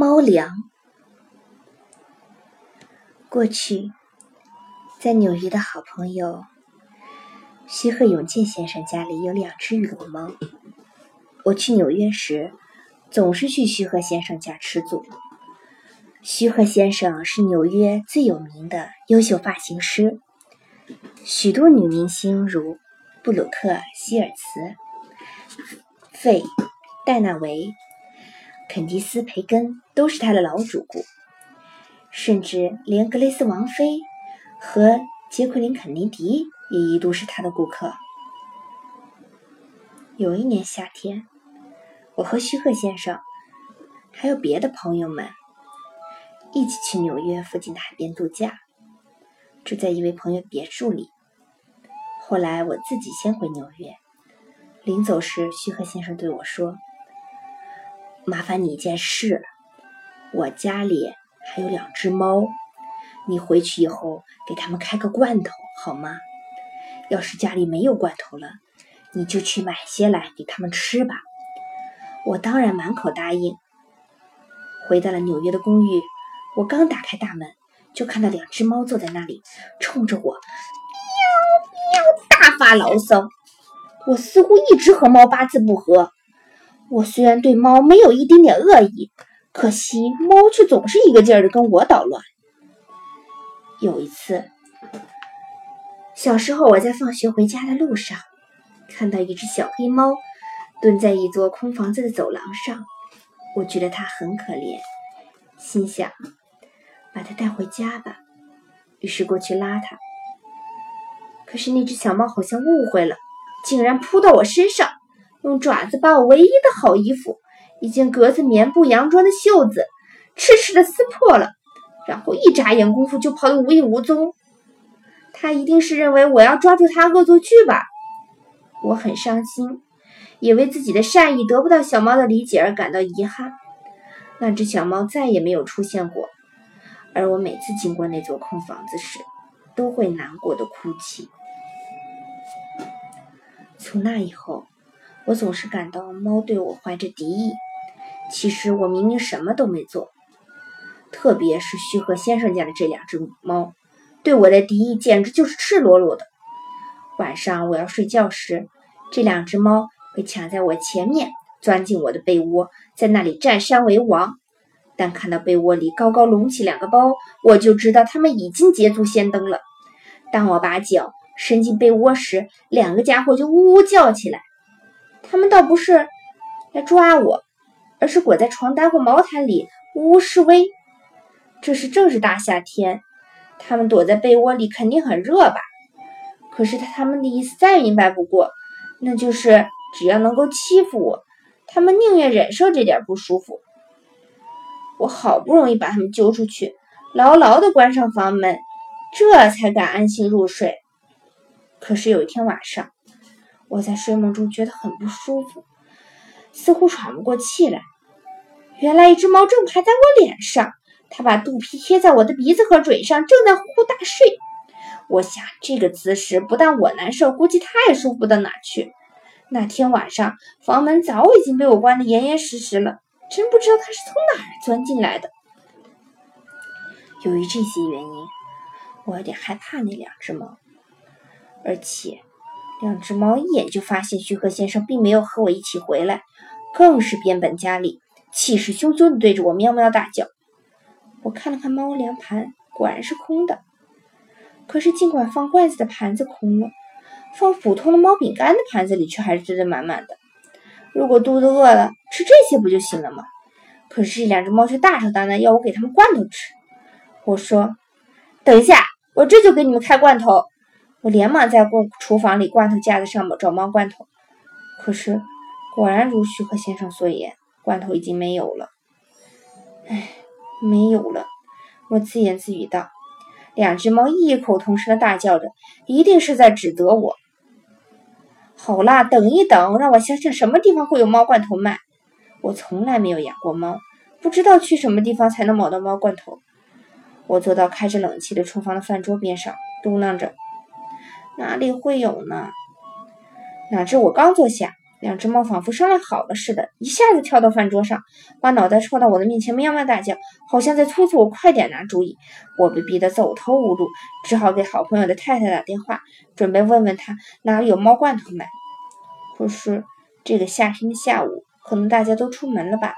猫粮。过去，在纽约的好朋友徐鹤永健先生家里有两只羽绒猫。我去纽约时，总是去徐鹤先生家吃住。徐鹤先生是纽约最有名的优秀发型师，许多女明星如布鲁克·希尔茨、费·戴纳维。肯迪斯·培根都是他的老主顾，甚至连格雷斯·王妃和杰奎琳·肯尼迪也一度是他的顾客。有一年夏天，我和徐鹤先生还有别的朋友们一起去纽约附近的海边度假，住在一位朋友别墅里。后来我自己先回纽约，临走时，徐鹤先生对我说。麻烦你一件事，我家里还有两只猫，你回去以后给他们开个罐头好吗？要是家里没有罐头了，你就去买些来给他们吃吧。我当然满口答应。回到了纽约的公寓，我刚打开大门，就看到两只猫坐在那里，冲着我喵喵大发牢骚。我似乎一直和猫八字不合。我虽然对猫没有一丁点恶意，可惜猫却总是一个劲儿的跟我捣乱。有一次，小时候我在放学回家的路上，看到一只小黑猫蹲在一座空房子的走廊上，我觉得它很可怜，心想把它带回家吧，于是过去拉它。可是那只小猫好像误会了，竟然扑到我身上。用爪子把我唯一的好衣服，一件格子棉布洋装的袖子，痴痴的撕破了，然后一眨眼功夫就跑得无影无踪。他一定是认为我要抓住他恶作剧吧？我很伤心，也为自己的善意得不到小猫的理解而感到遗憾。那只小猫再也没有出现过，而我每次经过那座空房子时，都会难过的哭泣。从那以后。我总是感到猫对我怀着敌意，其实我明明什么都没做。特别是徐和先生家的这两只猫，对我的敌意简直就是赤裸裸的。晚上我要睡觉时，这两只猫会抢在我前面，钻进我的被窝，在那里占山为王。但看到被窝里高高隆起两个包，我就知道它们已经捷足先登了。当我把脚伸进被窝时，两个家伙就呜呜叫起来。他们倒不是来抓我，而是裹在床单或毛毯里呜呜示威。这是正是大夏天，他们躲在被窝里肯定很热吧？可是他们的意思再明白不过，那就是只要能够欺负我，他们宁愿忍受这点不舒服。我好不容易把他们揪出去，牢牢地关上房门，这才敢安心入睡。可是有一天晚上。我在睡梦中觉得很不舒服，似乎喘不过气来。原来一只猫正趴在我脸上，它把肚皮贴在我的鼻子和嘴上，正在呼呼大睡。我想这个姿势不但我难受，估计它也舒服不到哪去。那天晚上房门早已经被我关得严严实实了，真不知道它是从哪儿钻进来的。由于这些原因，我有点害怕那两只猫，而且。两只猫一眼就发现徐鹤先生并没有和我一起回来，更是变本加厉，气势汹汹地对着我喵喵大叫。我看了看猫粮盘，果然是空的。可是尽管放罐子的盘子空了，放普通的猫饼干的盘子里却还是堆得满满的。如果肚子饿了，吃这些不就行了吗？可是这两只猫却大吵大闹，要我给它们罐头吃。我说：“等一下，我这就给你们开罐头。”我连忙在罐厨房里罐头架子上找猫罐头，可是果然如徐克先生所言，罐头已经没有了。唉，没有了！我自言自语道。两只猫异口同声的大叫着，一定是在指责我。好啦，等一等，让我想想什么地方会有猫罐头卖。我从来没有养过猫，不知道去什么地方才能买到猫罐头。我坐到开着冷气的厨房的饭桌边上，嘟囔着。哪里会有呢？哪知我刚坐下，两只猫仿佛商量好了似的，一下子跳到饭桌上，把脑袋凑到我的面前，喵喵大叫，好像在催促我快点拿主意。我被逼得走投无路，只好给好朋友的太太打电话，准备问问他哪里有猫罐头买。可是这个夏天的下午，可能大家都出门了吧？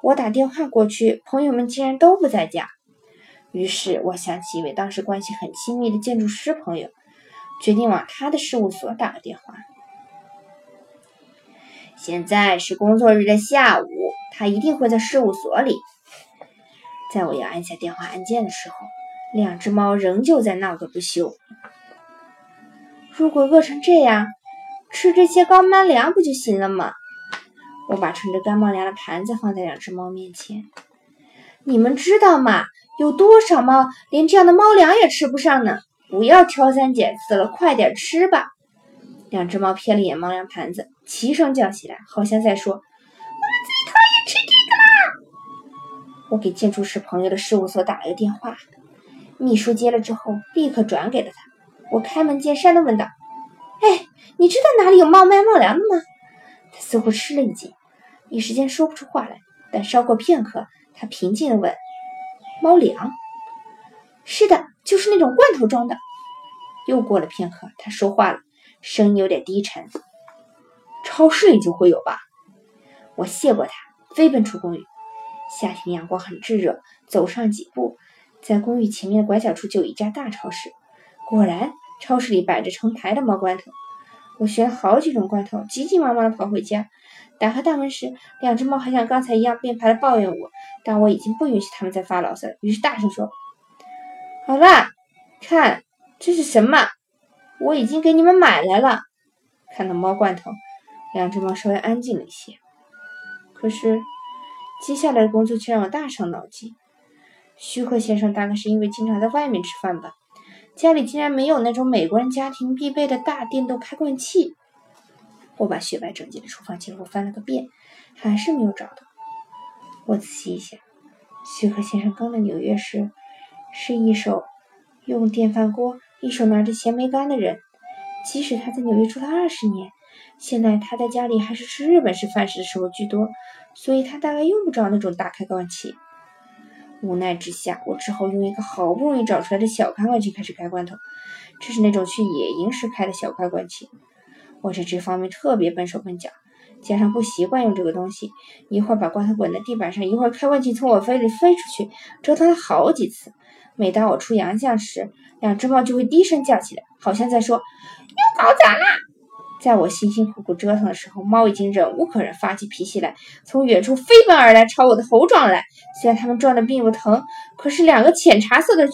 我打电话过去，朋友们竟然都不在家。于是我想起一位当时关系很亲密的建筑师朋友，决定往他的事务所打个电话。现在是工作日的下午，他一定会在事务所里。在我要按下电话按键的时候，两只猫仍旧在闹个不休。如果饿成这样，吃这些干猫粮不就行了吗？我把盛着干猫粮的盘子放在两只猫面前。你们知道吗？有多少猫连这样的猫粮也吃不上呢？不要挑三拣四了，快点吃吧！两只猫瞥了眼猫粮盘子，齐声叫起来，好像在说：“我们最讨厌吃这个啦！”我给建筑师朋友的事务所打了个电话，秘书接了之后，立刻转给了他。我开门见山的问道：“哎，你知道哪里有猫卖猫粮的吗？”他似乎吃了一惊，一时间说不出话来。但稍过片刻，他平静的问：“猫粮？是的，就是那种罐头装的。”又过了片刻，他说话了。声音有点低沉，超市里就会有吧？我谢过他，飞奔出公寓。夏天阳光很炙热，走上几步，在公寓前面的拐角处就有一家大超市。果然，超市里摆着成排的猫罐头。我选了好几种罐头，急急忙忙地跑回家。打开大门时，两只猫还像刚才一样并排地抱怨我，但我已经不允许它们再发牢骚，于是大声说：“好啦，看这是什么？”我已经给你们买来了。看到猫罐头，两只猫稍微安静了一些。可是，接下来的工作却让我大伤脑筋。徐克先生大概是因为经常在外面吃饭吧，家里竟然没有那种美国人家庭必备的大电动开罐器。我把雪白整洁的厨房结果翻了个遍，还是没有找到。我仔细一想，徐克先生刚来纽约时，是一手用电饭锅。一手拿着咸梅干的人，即使他在纽约住了二十年，现在他在家里还是吃日本式饭食的时候居多，所以他大概用不着那种大开罐器。无奈之下，我只好用一个好不容易找出来的小开罐器开始开罐头，这是那种去野营时开的小开罐器。我在这方面特别笨手笨脚，加上不习惯用这个东西，一会儿把罐头滚在地板上，一会儿开罐器从我肺里飞出去，折腾了好几次。每当我出洋相时，两只猫就会低声叫起来，好像在说：“又搞砸了。”在我辛辛苦苦折腾的时候，猫已经忍无可忍，发起脾气来，从远处飞奔而来，朝我的头撞来。虽然它们撞的并不疼，可是两个浅茶色的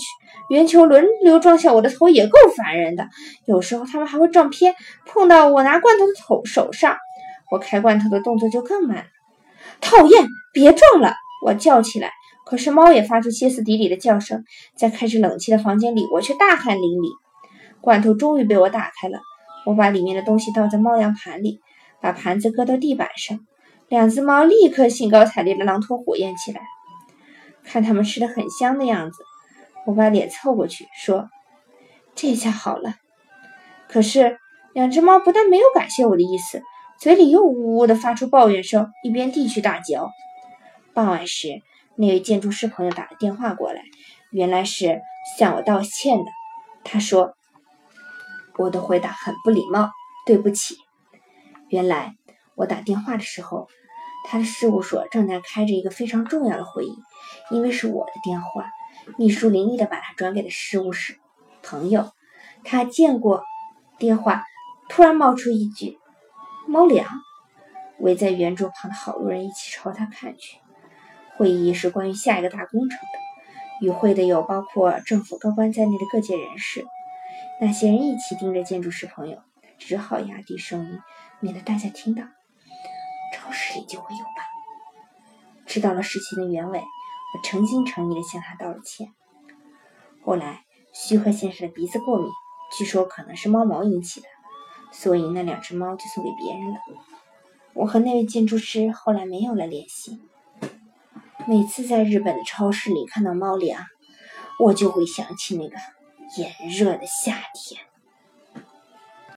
圆球轮流撞向我的头，也够烦人的。有时候它们还会撞偏，碰到我拿罐头的头手上，我开罐头的动作就更慢了。讨厌，别撞了！我叫起来。可是猫也发出歇斯底里的叫声，在开着冷气的房间里，我却大汗淋漓。罐头终于被我打开了，我把里面的东西倒在猫粮盘里，把盘子搁到地板上。两只猫立刻兴高采烈地狼吞虎咽起来，看它们吃的很香的样子，我把脸凑过去说：“这下好了。”可是两只猫不但没有感谢我的意思，嘴里又呜呜地发出抱怨声，一边地去大嚼。傍晚时。那位建筑师朋友打了电话过来，原来是向我道歉的。他说：“我的回答很不礼貌，对不起。”原来我打电话的时候，他的事务所正在开着一个非常重要的会议。因为是我的电话，秘书伶俐的把他转给了事务室朋友。他见过电话，突然冒出一句：“猫粮。”围在圆桌旁的好多人一起朝他看去。会议是关于下一个大工程的，与会的有包括政府高官在内的各界人士。那些人一起盯着建筑师朋友，只好压低声音，免得大家听到。超市里就会有吧？知道了事情的原委，我诚心诚意地向他道了歉。后来，徐鹤先生的鼻子过敏，据说可能是猫毛引起的，所以那两只猫就送给别人了。我和那位建筑师后来没有了联系。每次在日本的超市里看到猫粮，我就会想起那个炎热的夏天。